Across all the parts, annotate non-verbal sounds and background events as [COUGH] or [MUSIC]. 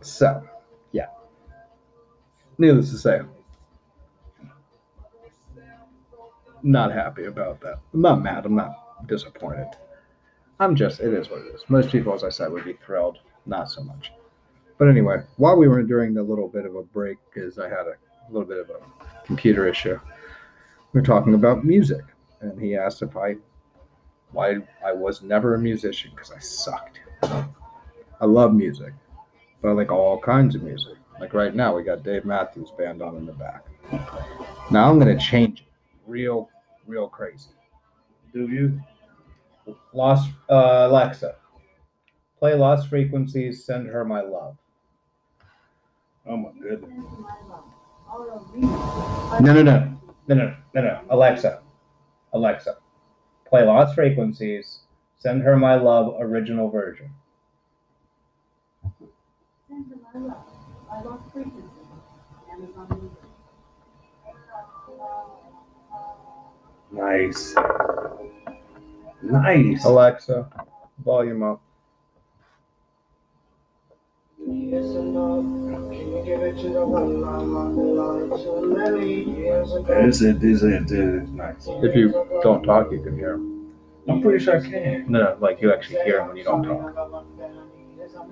So, yeah. Needless to say, not happy about that. I'm not mad. I'm not disappointed. I'm just, it is what it is. Most people, as I said, would be thrilled. Not so much. But anyway, while we were during the little bit of a break, because I had a little bit of a computer issue, we were talking about music. And he asked if I, why I was never a musician, because I sucked. I love music, but like all kinds of music. Like right now, we got Dave Matthews Band on in the back. Now I'm to change it real, real crazy. Do you? Lost uh, Alexa, play Lost Frequencies. Send her my love. Oh my goodness. No, no, no, no, no, no, no. Alexa, Alexa, play Lost Frequencies. Send her my love. Original version. Send her my love. I lost frequency. Amazon Music. Nice. Nice. Alexa, volume up. Is it? Is it? Is nice. If you don't talk, you can hear him. I'm pretty sure I can. No, no, like you actually hear him when you don't talk.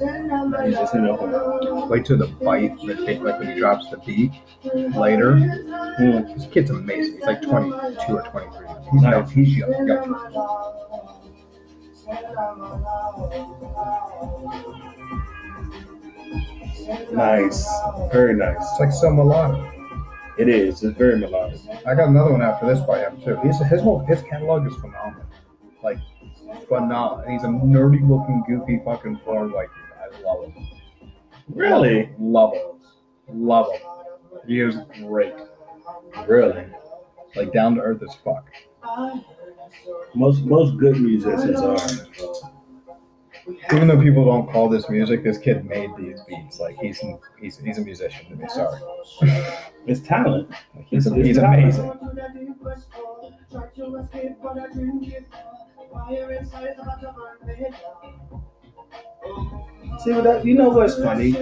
He's just in a Wait till the bite, the kick, like when he drops the beat later. Hmm. This kid's amazing. He's like 22 or 23. He's young. He's young. young. Nice. Very nice. It's like so melodic. It is. It's very melodic. I got another one after this by him too. He's his whole his catalog is phenomenal. Like phenomenal. He's a nerdy looking, goofy fucking form. Like I love him. Really? Love him. Love him. He is great. Really? Like down to earth as fuck. Most most good musicians are. Even though people don't call this music, this kid made these beats. Like he's he's he's a musician to me. Sorry. It's talent. He's, It's- he's talent. amazing. See what that? You know what's funny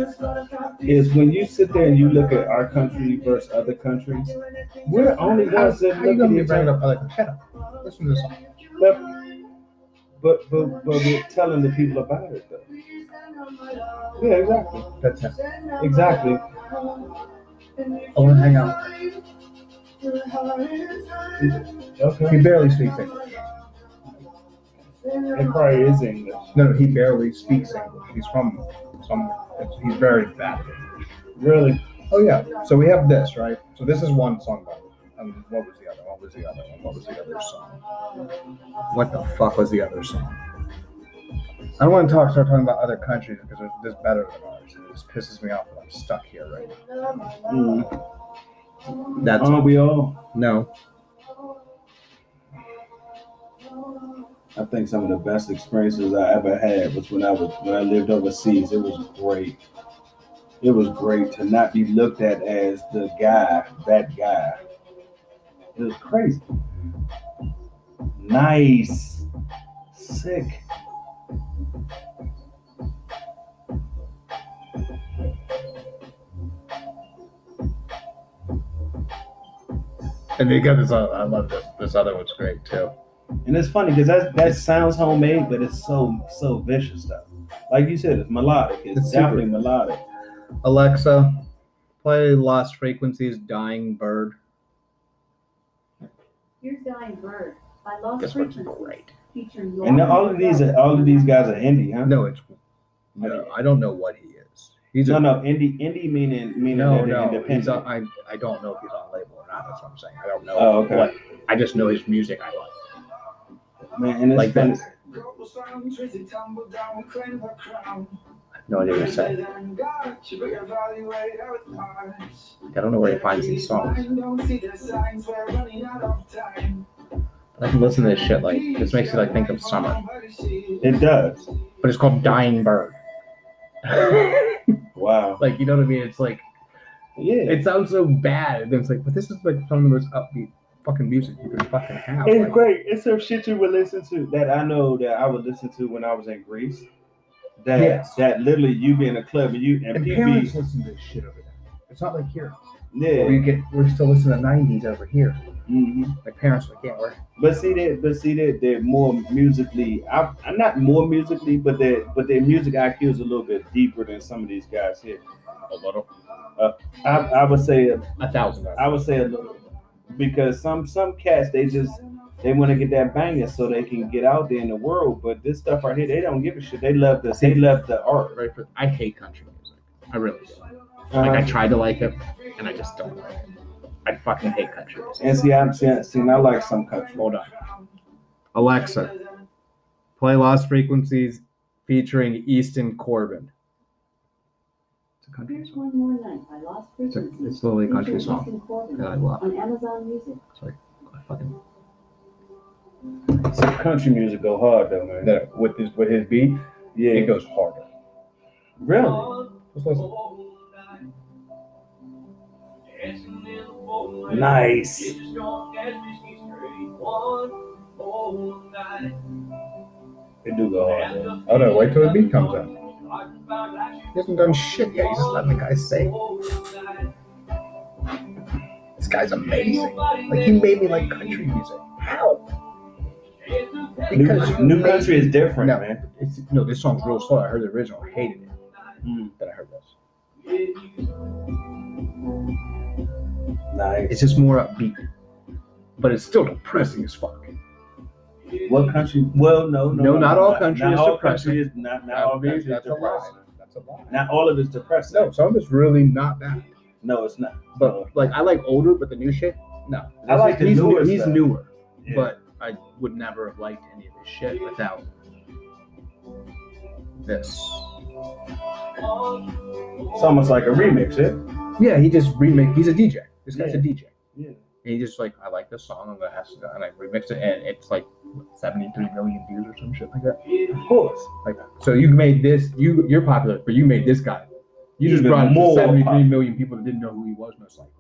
is when you sit there and you look at our country versus other countries. We're only ones that How you look gonna at be each bringing other. up like. Listen to this song. But but but, but we're telling the people about it though. Yeah, exactly. That's it. Exactly. I want to hang out. Okay. He barely speaks English. It probably is English. No, no, he barely speaks English. He's from somewhere. He's very bad. Really? Oh yeah. So we have this right. So this is one song by. Um, what was the other? What was the other one? What was the other song? What the fuck was the other song? I don't want to talk. Start talking about other countries because they're just better than ours. It just pisses me off that I'm stuck here right now. Mm. That's Aren't we all? no. I think some of the best experiences I ever had was when I was when I lived overseas. It was great. It was great to not be looked at as the guy, that guy. It was crazy. Nice. Sick. And they got this. Other, I love this. This other one's great too. And it's funny because that that sounds homemade, but it's so so vicious though. Like you said, it's melodic. It's, It's super- definitely melodic. Alexa, play Lost Frequencies, Dying Bird. Here's Dying Bird by Lost This one's Frequencies. great. Featuring And Lauren all of these, are, all of these guys are indie, huh? No, it's no. I don't know what he is. He's no, a, no, indie, indie meaning meaning no, that they're no. independent. He's a, I I don't know if he's on label or not. That's what I'm saying. I don't know Oh, okay. what. I just know his music. I like. Man, and it's Like funny. that. I have no idea what to say. I don't know where he finds these songs. I can listen to this shit like this makes me like think of summer, It does. but it's called Dying Bird. [LAUGHS] Wow. like you know what I mean? It's like Yeah. it sounds so bad, and then it's like, but this is like some of the most upbeat fucking music you can fucking have. It's Like, great. It's some shit you would listen to that I know that I would listen to when I was in Greece. That Yes. that literally you be in a club and you and, and people parents listen to this shit over there. It's not like here. yeah. We get we're still listening to '90s over here. hmm Like parents are like, yeah, we're But see that, but see that they're more musically. I, I'm not more musically, but their but their music IQ is a little bit deeper than some of these guys here. a little, I, I would say a thousand. I would say a little because some some cats they just they want to get that banger so they can get out there in the world. But this stuff right here, they don't give a shit. They love the they love the art. Right for, I hate country music. I really do. Like I Uh, tried to like it, and I just don't like it. I fucking hate country music. and see, I'm seeing, seeing I like some country. Hold on. Alexa, play Lost Frequencies featuring Easton Corbin. It's a country Here's song. one more night by Lost It's, a, Frequencies. it's literally a country featuring song Easton Corbin that I love. On Amazon Music. I fucking Some country music go hard though, man. that with his with his beat, Yeah, it goes harder. really Just listen. nice. It do go hard. Though. Oh no, wait till the beat comes out. He hasn't done shit yet. He's just letting the guy sing. This guy's amazing. Like he made me like country music. How? New, new country is different, No, man. it's, no, this song's real slow. I heard the original, I hated it. Mm, Then I heard this. nice. It's just more upbeat, but it's still depressing as fuck. What country? Well, no, no, No, not all country not is all depressing. country is not, not all country is that's a lie. depressing. That's a lie. Not all of it's depressing. No, some of it's really not bad. no, it's not. But like, I like older, but the new shit, no. I like the he's newer he's stuff. newer, Yeah. but I would never have liked any of his shit without this. it's almost like a remix, yeah. Yeah, he just remake. He's a DJ. This guy's a DJ. Yeah. And he just like, I like this song. I'm gonna have to, and I remix it, and it's like what, 73 million views or some shit like that. Of course. Like, so you made this. You you're popular, but you made this guy. You just Even brought more 73 popular. million people that didn't know who he was, most likely.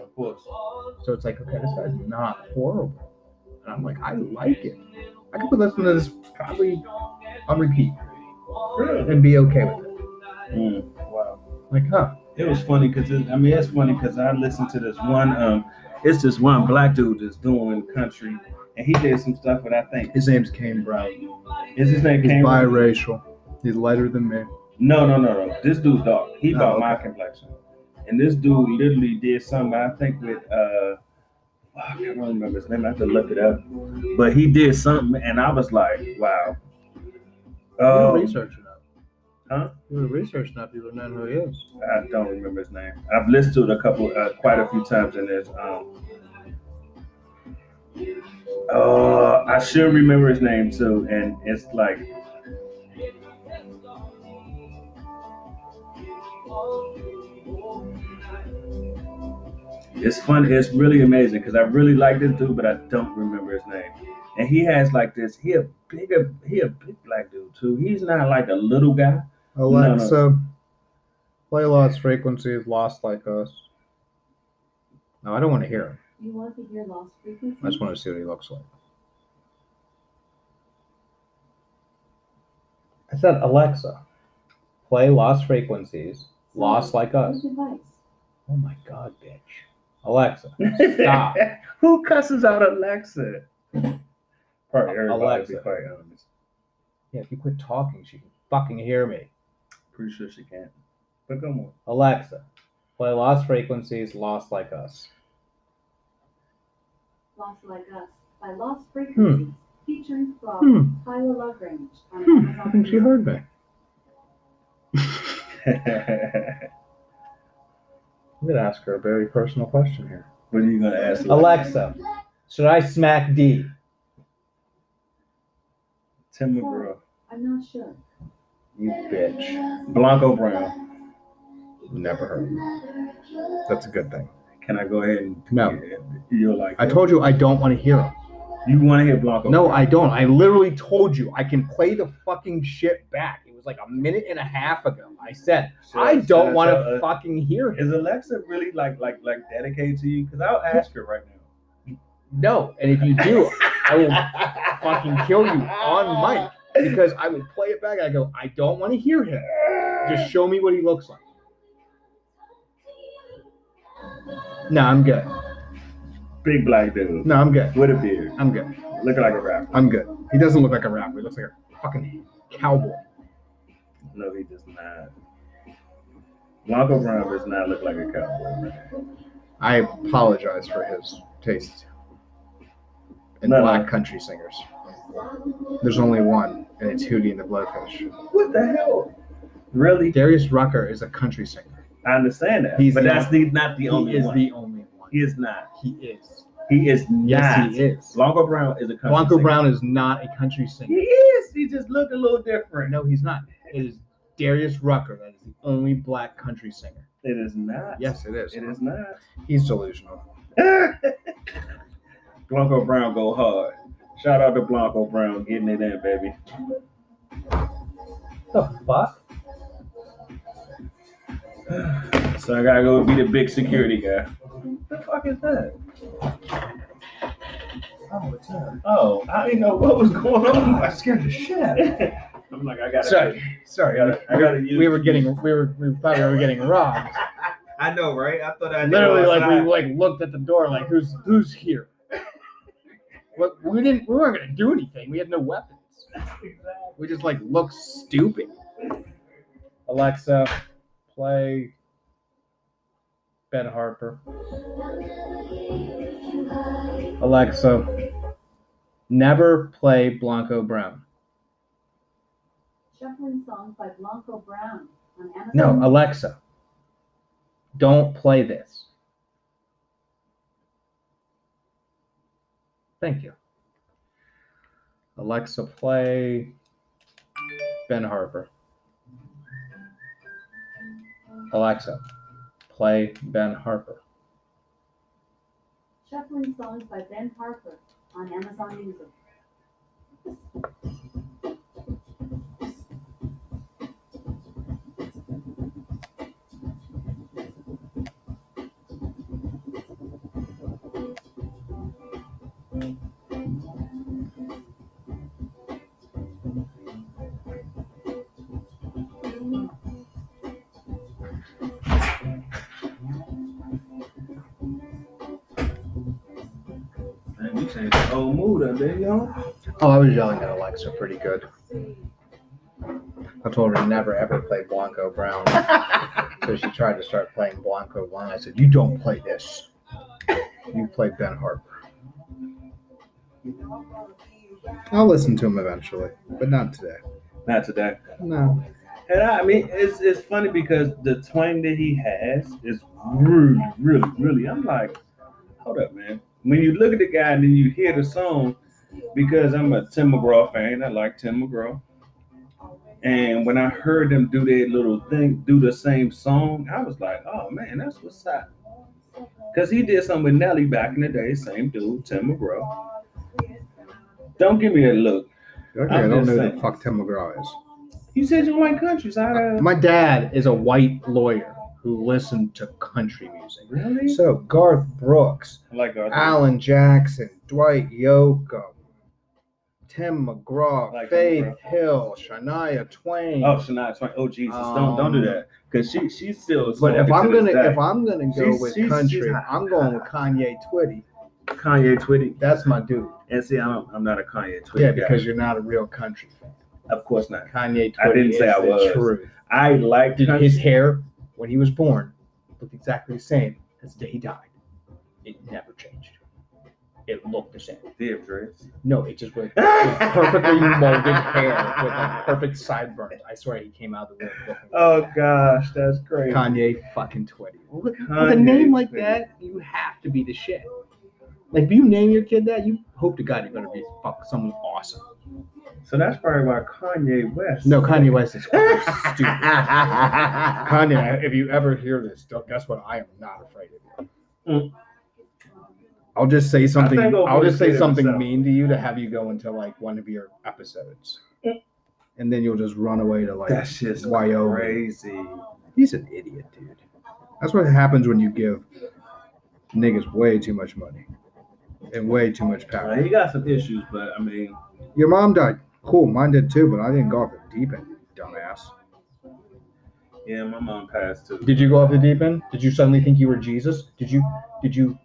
Of course. So it's like, okay, this guy's not horrible. And I'm like, I like it. I could listen to this probably on repeat and be okay with it. Mm, wow. Like, huh? It was funny because I mean it's funny because I listened to this one. Um, it's this one black dude that's doing country, and he did some stuff that I think His name's Kane Brown. is his name. He's Cameron? biracial. He's lighter than me. No, no, no, no. This dude dark. He Oh, about okay. my complexion. And this dude literally did something, I think, with uh I can't remember his name. I have to look it up. But he did something and I was like, wow. You're Oh, researching that. Huh? You're researching that. People know who he is. I don't remember his name. I've listened to it a couple, uh, quite a few times, and there's um. Uh, I should remember his name too, and it's like It's fun. It's really amazing because I really like this dude, but I don't remember his name. And he has like this. He a bigger. He a big black dude too. He's not like a little guy. Alexa, play Lost Frequencies, Lost Like Us. No, I don't want to hear him. You want to hear Lost Frequencies? I just want to see what he looks like. I said, Alexa, play Lost Frequencies, Lost Like Us. Oh my God, bitch. Alexa, stop. [LAUGHS] Who cusses out Alexa? Probably uh, everybody. Alexa. To be quite honest. Yeah, if you quit talking, she can fucking hear me. Pretty sure she can't. But come on. Alexa, play Lost Frequencies, Lost Like Us. Lost Like Us by Lost Frequencies. Featuring Frog, Hmm. Kyla Lagrange on Hmm, Amazon I think she heard me. [LAUGHS] I'm gonna ask her a very personal question here. what are you gonna ask? Alexa, should I smack D? Tim McGraw. I'm not sure. You bitch. Blanco Brown. Never heard. That's a good thing. Can I go ahead and No. You're like I told you I don't want to hear him. You want to hear Blanco? No, I don't. I literally told you I can play the fucking shit back. It was like a minute and a half ago. I said Should- I don't want tell to her- uh, fucking hear it. Is Alexa really like like like dedicated to you? Because I'll ask her right now. No, and if you do, I will fucking kill you on mic [LAUGHS] because I would play it back. I go, I don't want to hear him. Just show me what he looks like. No, I'm good. Big black dude No, I'm good. with a beard, I'm good. looking like a rapper. I'm good. He doesn't look like a rapper. He looks like a fucking cowboy. No, he does not. Blanco Brown does not look like a cowboy. Man. I apologize for his taste in No, no. black country singers. There's only one, and it's Hootie and the Blowfish. What the hell? Really? Darius Rucker is a country singer. I understand that, He's but the- that's the, not the only one. he is one. the only one. he is not. He is. He is not. Yes, he is. Blanco Brown is a country Blanco singer. Brown is not a country singer. He is. He just looked a little different. No, he's not. It is Darius Rucker that is the only black country singer. It is not. Yes, it is. It is not. He's delusional. [LAUGHS] Blanco Brown go hard. Shout out to Blanco Brown getting it in, baby. The fuck? So I gotta go be the big security guy. What the fuck is that? Oh, it's him. Oh, I didn't know what was going on. I scared the shit out of me. [LAUGHS] I'm like, I gotta. Sorry, I sorry. gotta. I gotta use. we were getting, we were, we thought we were getting robbed. [LAUGHS] I know, right? I thought I knew Literally, like we like looked at the door, like who's who's here? But we didn't, we weren't gonna do anything. We had no weapons. We just like looked stupid. Alexa, play Ben Harper. Alexa, never play Blanco Brown. Shuffling songs by Blanco Brown on Amazon. No, Alexa, don't play this. Thank you. Alexa, play Ben Harper. Alexa, play Ben Harper. Shuffling songs by Ben Harper on Amazon Music. Man, we changed the whole mood up there, yo. Oh, I was yelling at Alexa pretty good. I told her to never ever play Blanco Brown. [LAUGHS] so she tried to start playing Blanco Brown. I said, You don't play this. You play Ben Harper. I'll listen to him eventually, but not today. Not today. No. And I, I mean, it's it's funny because the twang that he has is really, really, really. I'm like, hold up, man. When you look at the guy and then you hear the song, because I'm a Tim McGraw fan, I like Tim McGraw. And when I heard them do that little thing, do the same song, I was like, oh man, that's what's up. Because he did something with Nelly back in the day, same dude, Tim McGraw. Don't give me that look. Okay, I'm don't know who saying. the fuck Tim McGraw is. You said you like country, so I uh, My dad is a white lawyer who listened to country music. really So Garth Brooks, I like Arthur. Alan Jackson, Dwight Yoakam, Tim McGraw, Like Faith McGraw. Hill, Shania Twain. Oh, Shania Twain. Oh, Jesus! don't don't do Um, that because she she's still. but if I'm gonna day. if I'm gonna go She's- with she's- country, she's- I'm going with Conway Twitty. Conway Twitty, That's my dude. and see, I'm I'm not a Conway Twitty. Yeah, guy. because you're not a real country fan. of course not. Conway Twitty I didn't say is I was. truth. I liked his hair when he was born looked exactly the same as the day he died. It never changed. It looked the same. Dave dress. No, it just was, [LAUGHS] perfectly molded hair with like perfect sideburns. I swear he came out of the womb Oh like gosh, that's great. Conway fucking Twitty. With, with a name like Twitty. that, you have to be the shit. Like if you name your kid that, you hope to God you're gonna be fuck someone awesome. So that's probably why Kanye West. No, Kanye West is [LAUGHS] stupid. Kanye, if you ever hear this, don't- guess what? I am not afraid of you. I'll just say something. I'll just say something himself. mean to you to have you go into like one of your episodes, mm. and then you'll just run away to like That shit's Wyoming. crazy. He's an idiot, dude. That's what happens when you give niggas way too much money and way too much power. he got some issues, but I mean, Your mom died. Cool, mine did too, but I didn't go off the deep end, you dumbass. yeah, my mom passed too. Did you go off the deep end? Did you suddenly think you were Jesus? Did you? Did you?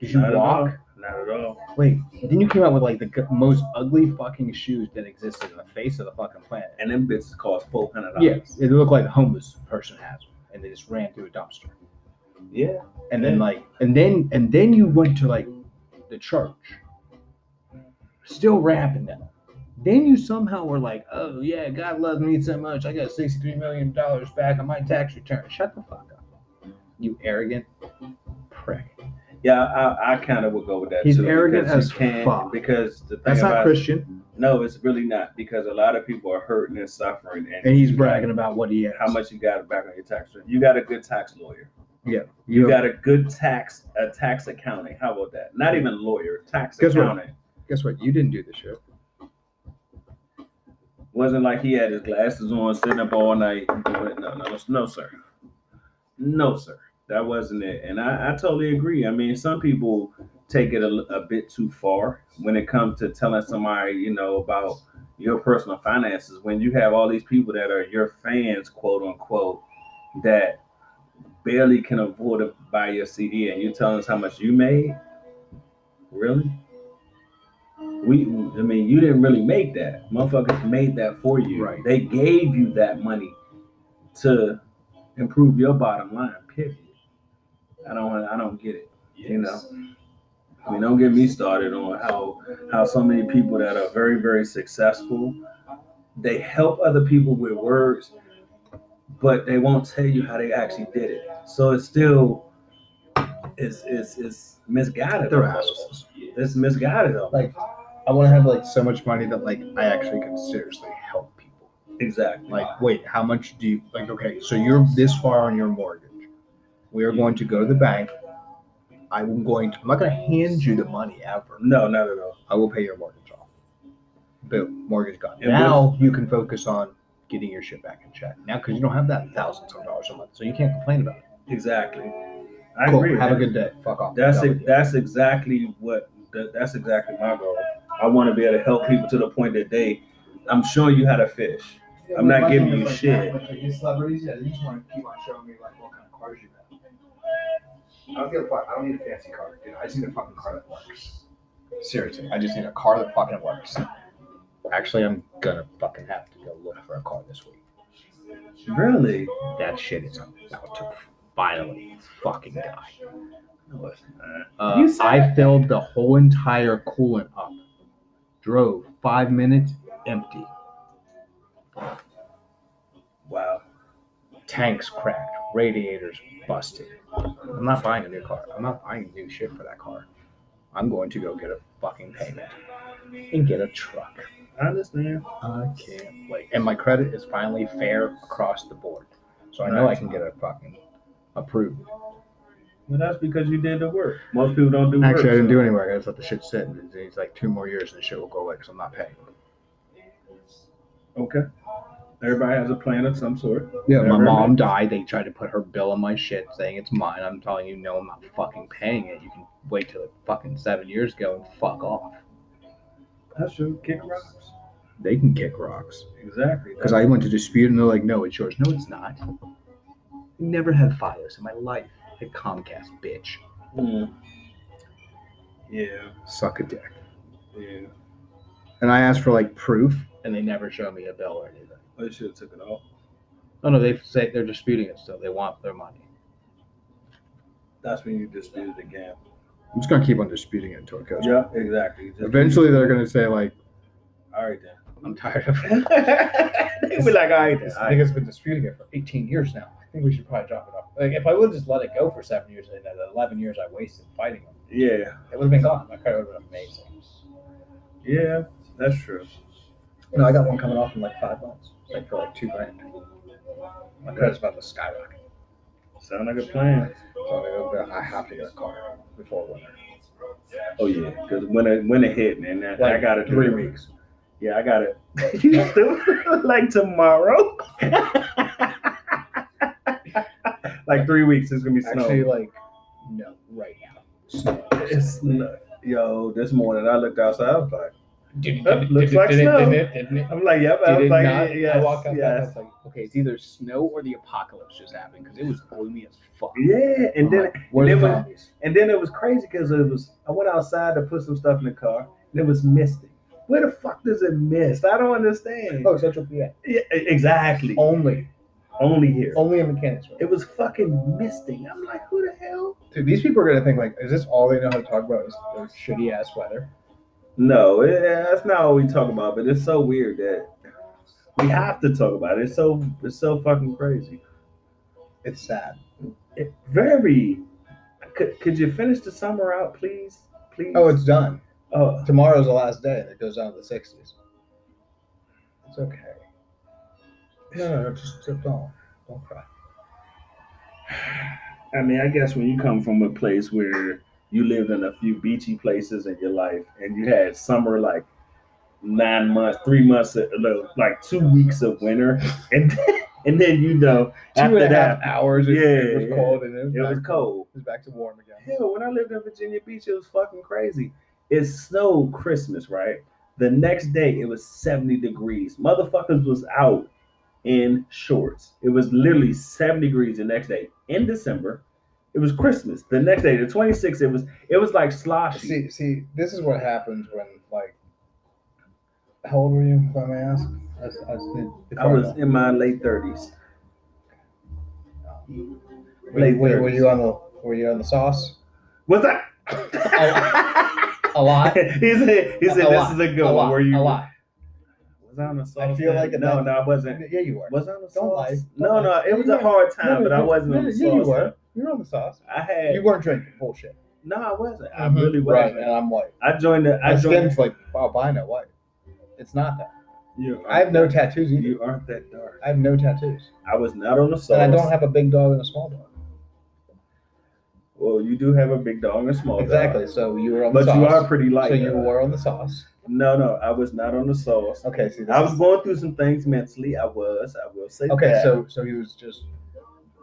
Did you Not at all. walk? Not at all. Wait, then you came out with like the g- most ugly fucking shoes that existed in the face of the fucking planet. And them bitches cost four hundred Yeah, dollars. it looked like a homeless person has them, and they just ran through a dumpster. Yeah. And then like, and then and then you went to like the church, still rapping them. Then you somehow were like, oh yeah, God loves me so much, I got sixty-three million dollars back on my tax return. Shut the fuck up, you arrogant prick. Yeah, I, I kind of would go with that He's too. arrogant as can't, fuck. Because the thing That's not Christian, no, it's really not because a lot of people are hurting and suffering, and, and he's bragging about what he has. how much you got back on your tax return. You got a good tax lawyer. Yeah, You you got a good tax, a tax accounting. How about that? Not even lawyer, tax Guess what? accounting. Guess what? You didn't do the shit. Wasn't like he had his glasses on, sitting up all night. Doing, no, no, no, sir. No, sir. That wasn't it. And I, I totally agree. I mean, some people take it a, a bit too far when it comes to telling somebody, you know, about your personal finances. When you have all these people that are your fans, quote unquote, that barely can afford to buy your CD, and you're telling us how much you made. Really? We, I mean, you didn't really make that. Motherfuckers made that for you. Right. They gave you that money to improve your bottom line. Period. I don't, I don't get it. You know. I mean, don't get me started on how how so many people that are very, very successful, they help other people with words, but they won't tell you how they actually did it. So it's still, it's it's it's misguided. They're assholes. It's misguided. Like, I want to have like so much money that like I actually can seriously help people. exactly. Like, wait, how much do you like? Okay, so you're this far on your mortgage. We are going to go to the bank. I'm going to. I'm not going to hand you the money ever. No, no, no, all. I will pay your mortgage off. Boom, mortgage gone. And now you can focus on getting your shit back in check. Now, because you don't have that thousand some dollars a month, so you can't complain about it. Exactly. I Cool. agree. Have a good day. Fuck off. That's it. That's exactly what. that- That's exactly my goal. I want to be able to help people to the point that they. I'm showing you how to fish. I'm not giving you shit. These celebrities, yeah, they just want to keep on showing me like what kind of cars you have. I don't, get a, I don't need a fancy car, dude. I just need a fucking car that works. Seriously, I just need a car that fucking works. Actually, I'm gonna fucking have to go look for a car this week. Really? That shit is about to finally fucking die. No, it's not. Uh, You I filled the whole entire coolant up. Drove five minutes, empty. Wow. Tanks cracked, radiators busted. I'm not buying a new car. I'm not buying new shit for that car. I'm going to go get a fucking payment and get a truck. I understand. I can't wait. And my credit is finally fair across the board. So I know I can get a fucking approved. Well, that's because you did the work. Most people don't do work. Actually, I didn't so- do any work. I just let the shit sit. And It's like two more years and the shit will go away because I'm not paying. Okay. Everybody has a plan of some sort. Yeah, my mom died. They tried to put her bill on my shit saying it's mine. I'm telling you, no, I'm not fucking paying it. You can wait till it fucking seven years ago and fuck off. That's true. Kick rocks. They can kick rocks. Exactly. Because I went to dispute and they're like, no, it's yours. No, it's not. I never had Fios in my life. I had Comcast, bitch. Mm. Yeah. Suck a dick. Yeah. And I asked for like proof and they never show me a bill or anything. They should have took it off. Oh no, they say they're disputing it still. They want their money. That's when you disputed again. I'm just gonna keep on disputing it until it goes. Yeah, exactly. Just- Eventually, they're gonna say like, All right then. "I'm tired of [LAUGHS] it." they be like, all right then. This all right. nigga's been disputing it for 18 years now. I think we should probably drop it off. Like, if I would just let it go for seven years and then the 11 years I wasted fighting him, Yeah. it would have been gone. My credit would have been amazing. Yeah. That's true. You know, I got one coming off in like five months, like for like two grand. My credit's about to skyrocket. Sound like a plan. So I, I have to get a car before winter. Oh yeah, because when it when it hit, man, I, I got it three weeks. Yeah, I got it. [LAUGHS] you still [LAUGHS] like tomorrow? [LAUGHS] like three weeks. It's gonna be snow. Actually, like no, right now. Snow. it's snow. yo. This morning I looked outside. I was like, Did, That did, looks did, like did, snow. It, did, didn't? I'm like, yep. I Did was like, not? yes, I walked outside. I was like, okay, it's either snow or the apocalypse just happened because it was gloomy as fuck. Yeah, and I'm then like, where's and then when- and then it was crazy because it was. I went outside to put some stuff in the car, and it was misting. Where the fuck does it mist? I don't understand. Oh, Central PA. Yeah, exactly. Only, Only here. only in Mechanicsville. It was fucking misting. I'm like, who the hell? Dude, these people are gonna think like, is this all they know how to talk about? Is their shitty ass weather? No, it, that's not what we talk about. But it's so weird that we have to talk about it. It's so it's so fucking crazy. It's sad. It, very. Could, could you finish the summer out, please? Please. Oh, it's done. oh, Tomorrow's the last day, and it goes down to the sixties. It's okay. No, no, no, just, just don't, don't cry. [SIGHS] I mean, I guess when you come from a place where you lived in a few beachy places in your life, and you had summer like nine months, three months, uh, of- like two weeks of winter, [LAUGHS] and and then you know Two after and a half that hours. It, Yeah, it was cold, and it was, it back was to- cold. It was back to warm again. Hell, when I lived in Virginia Beach, it was fucking crazy. It snowed Christmas, right? The next day, it was 70 degrees. Motherfuckers was out in shorts. It was literally 70 degrees the next day in December. It was Christmas. The next day, the 26th, it was it was like sloshy. See, see, this is what happens when like. How old were you, if I may ask? I, was- I, was- I was in my late 30s. Were you, were, were you on the Were you on the sauce? What's that? A lot. [LAUGHS] he said, he said, A this lot, is a good a one. lot. Were you? A lot. Was I on the sauce? I feel like no, no, I wasn't. Yeah, you were. Was I on the sauce? Don't No, lie. no, it was a hard time, No, but I wasn't no, on the yeah, you sauce. were. You were on the sauce. I had. You weren't drinking bullshit. No, I wasn't. I Mhm. really wasn't. and I'm white. I joined the. I joined. like albino white. It's not that. You I have no tattoos either. You aren't that dark. I have no tattoos, I was not on the sauce. and I don't have a big dog and a small dog. Well, you do have a big dog and a small Exactly. dog. So you were on the But you are pretty light. so you were on the sauce. No, no, I was not on the sauce. Okay. See, I was is- going through some things mentally. I was. I will say that. Okay, that. so so he was just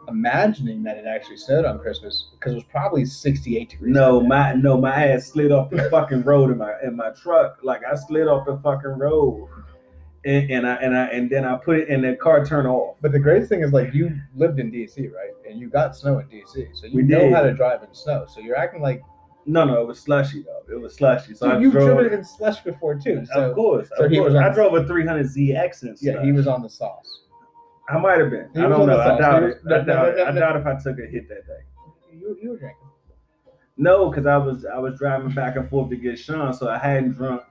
imagining that it actually snowed on Christmas because it was probably 68 degrees. No, my no, my ass slid off the fucking road in my in my truck. Like I slid off the fucking road, and, and I and I and then I put it in the car turn off. But the greatest thing is like you lived in DC, right? And you got snow in DC, so you We know did. how to drive in snow. So you're acting like No, no, it was slushy though. It was slushy. So I you've drove. driven in slush before too. So of course, so of course. I drove a 300ZX and yeah, he was on the sauce. I might have been. He I don't know. I doubt it. I doubt it. I doubt if I took a hit that day. You, you were drinking. No, because I was I was driving back and forth to get Sean, so I hadn't drunk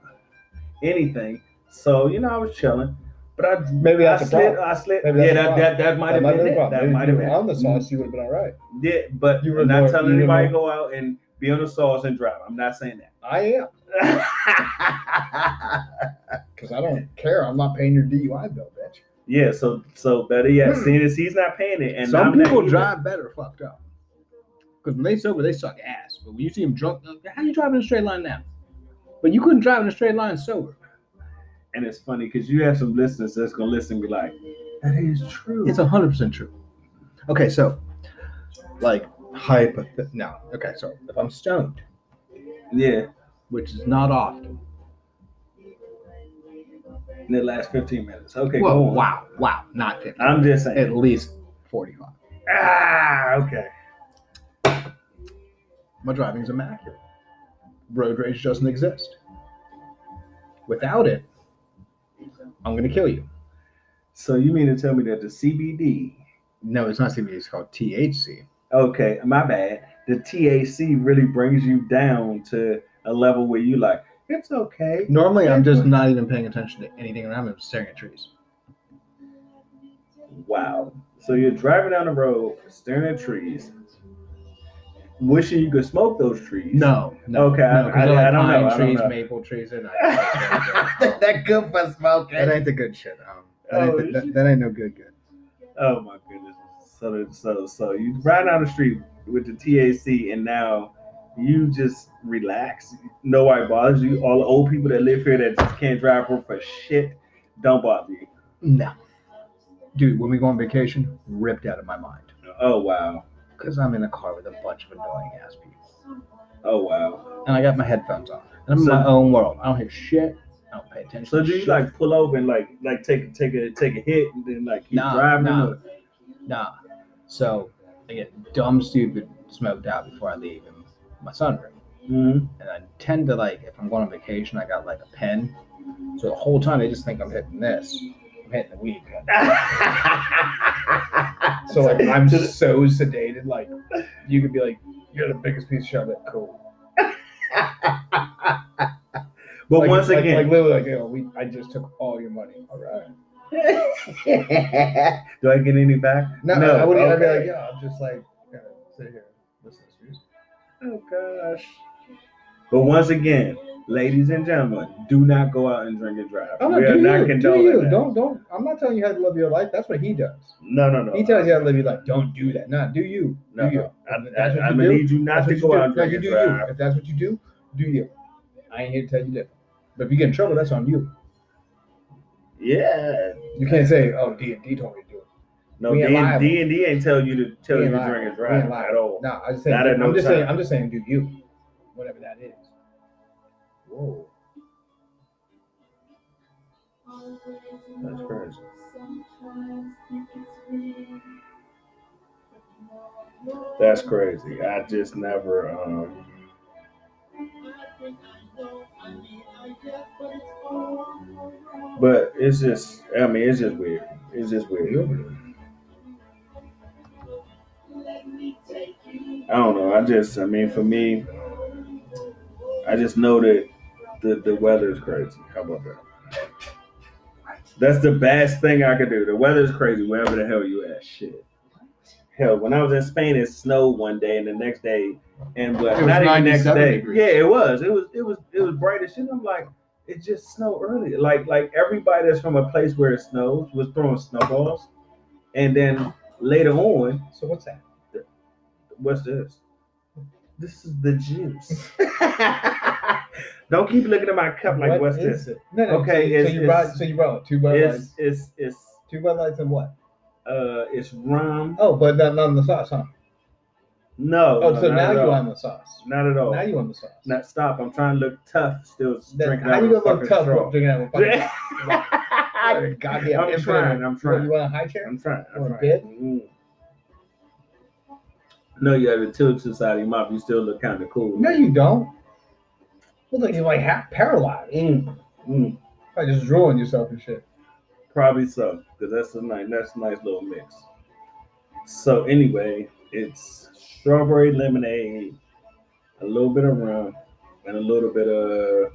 anything. So you know I was chilling, but I Maybe I slid. I slid. Yeah, that, that that might have been have been a it. That might have been on the sauce, you would have been all right. Yeah, but You were not telling anybody to go out and be on the sauce and drive. I'm not saying that. I am [LAUGHS] because I don't care. I'm not paying your DUI bill, bitch. yeah, so so better yet, Hmm. seeing as he's not paying it, and Some I'm people drive better fucked up. Because when they sober, they suck ass. But when you see them drunk, how you driving a straight line now? But you couldn't drive in a straight line sober. And it's funny because you have some listeners that's gonna listen and be like, "That is true." It's hundred percent true. Okay, so like hype. No, okay. So if I'm stoned, yeah. which is not often. In the last 15 minutes. Okay, Whoa, go on. wow, wow, not fifty. I'm just saying. At least forty-five. ah, okay. My driving is immaculate. Road rage doesn't exist. Without it, I'm gonna kill you. So you mean to tell me that the CBD? No, it's not CBD. It's called THC. Okay, my bad. The THC really brings you down to a level where you like, it's okay. Normally, I'm just not even paying attention to anything around me. I'm staring at trees. Wow. So you're driving down the road, staring at trees, wishing you could smoke those trees. No, no. Okay, I- I- like I don't know, pine I don't trees, know. maple trees. They're [LAUGHS] not. that that good for smoking. That ain't the good shit. Um, that, ain't Oh, the- that, that ain't no good. Good. Oh my goodness. So so so you ride down the street with the THC and now You just relax. Nobody bothers you. All the old people that live here that just can't drive for for shit don't bother you. No. Dude, when we go on vacation, ripped out of my mind. Oh wow. Because I'm in a car with a bunch of annoying ass people. Oh wow. And I got my headphones on. And I'm in my own world. I don't hear shit. I don't pay attention. So do you shit. like pull over and like like take take a take a hit and then like keep Nah, driving? nah. or- Nah. So I get dumb, stupid, smoked out before I leave in my sunroom. Mhm. And I tend to like, if I'm going on vacation, I got like a pen. So the whole time they just think I'm hitting this. I'm hitting the weed. [LAUGHS] So like I'm just so sedated, like you could be like, "You're the biggest piece of shit." I'm like, cool. [LAUGHS] but Like- once like, again, like literally, like, you know, we I just took all your money. All right. [LAUGHS] do I get any back? No, no. I wouldn't. I'd be like, yeah, I'm just like, yeah, sit here, listen to this music. Oh gosh. But once again, ladies and gentlemen, do not go out and drink and drive. I'm we not, are do not you, do you. That. Don't don't. I'm not telling you how to live your life. That's what he does. No, no, no. He tells you how to live your life. Don't do that. No, do you? No, do you? no. I, If that's what I, you am gonna do, need you not That's to what go you out do. and No, drink you and do drive. you. If that's what you do, do you. I ain't here to tell you different. But if you get in trouble, that's on you. Yeah. You can't say, "Oh, D and D told me to do it." No, D and D and D ain't tell you to tell you to drink and drive at all. No, I'm just saying. Not at no I'm just time. saying. I'm just saying. Do you? Whatever that is. Whoa, that's crazy. That's crazy. I just never. um it's just. I mean, it's just weird. It's just weird. I don't know. I just. I mean, for me, I just know that the the weather is crazy. How about that? That's the best thing I could do. The weather is crazy wherever the hell you at. Shit. Hell, when I was in Spain, it snowed one day, and the next day, and was not even next day. degrees. Yeah, it was. It was. It was. It was bright as shit. I'm like, it just snowed early. Like, like everybody that's from a place where it snows was throwing snowballs, and then later on, So what's that? what's this? This is the juice. [LAUGHS] Don't keep looking at my cup like, What what's this? it? No, no. Okay, So, it's- so you it's- brought. So you brought two Bud Lights. it's it's Two Bud Lights and what? uh it's rum. Oh, but not, not in the sauce, huh? No. Oh, no, so now you on the sauce. Not at all. Now you on the sauce. Not stop. I'm trying to look tough. Still Then drinking. how you gonna look tough straw. drinking out of a fucking [LAUGHS] goddamn I'm trying. I'm trying. You want a high chair? I'm trying. I'm Want a trying. Mm. No, you have a tilt to the of your mouth. You still look kind of cool. No, you don't. Look like you're like half paralyzed. Mm. Mm. Like just drooling yourself and shit. Probably so, because that's a nice, that's a nice little mix. So anyway, it's strawberry lemonade, a little bit of rum, and a little bit of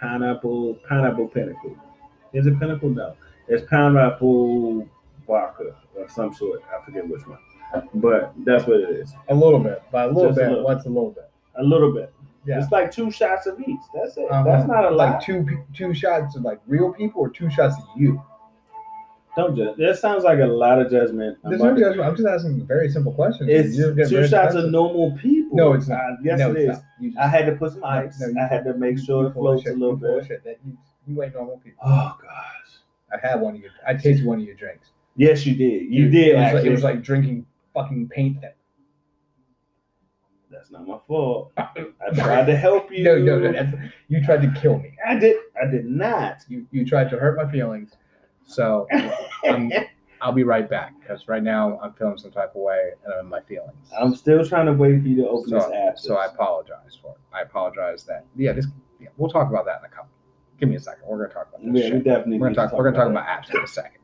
pineapple, pineapple pinnacle. Is it pinnacle? No, it's pineapple vodka of some sort. I forget which one, but that's what it is. A little bit. By a little Just a bit, little. what's a little bit? A little bit. Yeah. It's like two shots of each. That's it. Uh-huh. That's not a lot. Like two two shots of like real people or two shots of you. Don't judge. That sounds like a lot of judgment. I'm There's no judgment. I'm just asking very simple questions. It's two shots of normal people. No, it's not. Yes, no, it's is. You I had to put some ice. no, I had to make sure it floats a little You full of bit. That you, you ain't normal people. Oh gosh. I had one of your. I tasted one of your drinks. Yes, you did. You did It was, like, it was like drinking fucking paint. That That's not my fault. [LAUGHS] I tried to help you. no, no, no. That's, you tried to kill me. I did. I did not. You you tried to hurt my feelings. So I'm, I'll be right back because right now I'm feeling some type of way and I'm in my feelings. I'm still trying to wait for you to open this app. so I apologize for it. I apologize that yeah this yeah, we'll talk about that in a couple. Give me a second. We're gonna talk about this yeah, we definitely. We're gonna to talk. We're gonna talk that. about apps in a second.